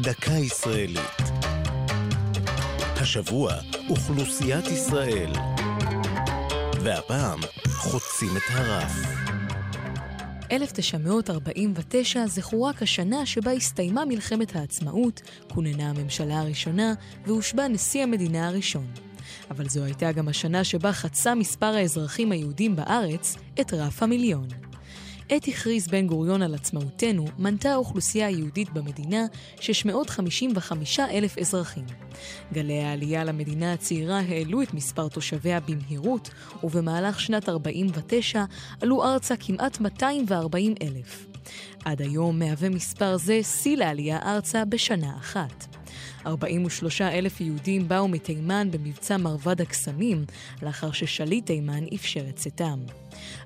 דקה ישראלית. השבוע, אוכלוסיית ישראל. והפעם, חוצים את הרף. 1949 זכורה כשנה שבה הסתיימה מלחמת העצמאות, כוננה הממשלה הראשונה והושבע נשיא המדינה הראשון. אבל זו הייתה גם השנה שבה חצה מספר האזרחים היהודים בארץ את רף המיליון. עת הכריז בן גוריון על עצמאותנו, מנתה האוכלוסייה היהודית במדינה 655 אלף אזרחים. גלי העלייה למדינה הצעירה העלו את מספר תושביה במהירות, ובמהלך שנת 49 עלו ארצה כמעט 240 אלף. עד היום מהווה מספר זה שיא לעלייה ארצה בשנה אחת. 43 אלף יהודים באו מתימן במבצע מרבד הקסמים, לאחר ששליט תימן אפשר את צאתם.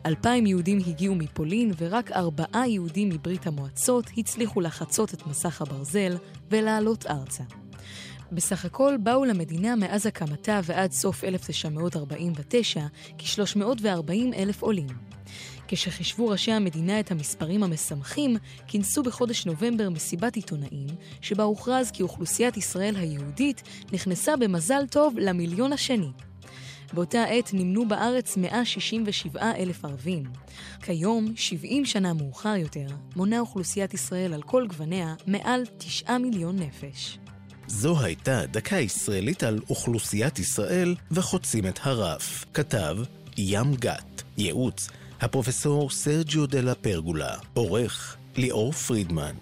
אלפיים יהודים הגיעו מפולין ורק ארבעה יהודים מברית המועצות הצליחו לחצות את מסך הברזל ולעלות ארצה. בסך הכל באו למדינה מאז הקמתה ועד סוף 1949 כ-340 אלף עולים. כשחישבו ראשי המדינה את המספרים המשמחים, כינסו בחודש נובמבר מסיבת עיתונאים, שבה הוכרז כי אוכלוסיית ישראל היהודית נכנסה במזל טוב למיליון השני. באותה עת נמנו בארץ 167 אלף ערבים. כיום, 70 שנה מאוחר יותר, מונה אוכלוסיית ישראל על כל גווניה מעל 9 מיליון נפש. זו הייתה דקה ישראלית על אוכלוסיית ישראל וחוצים את הרף. כתב ים גת, ייעוץ הפרופסור סרג'יו דלה פרגולה, עורך ליאור פרידמן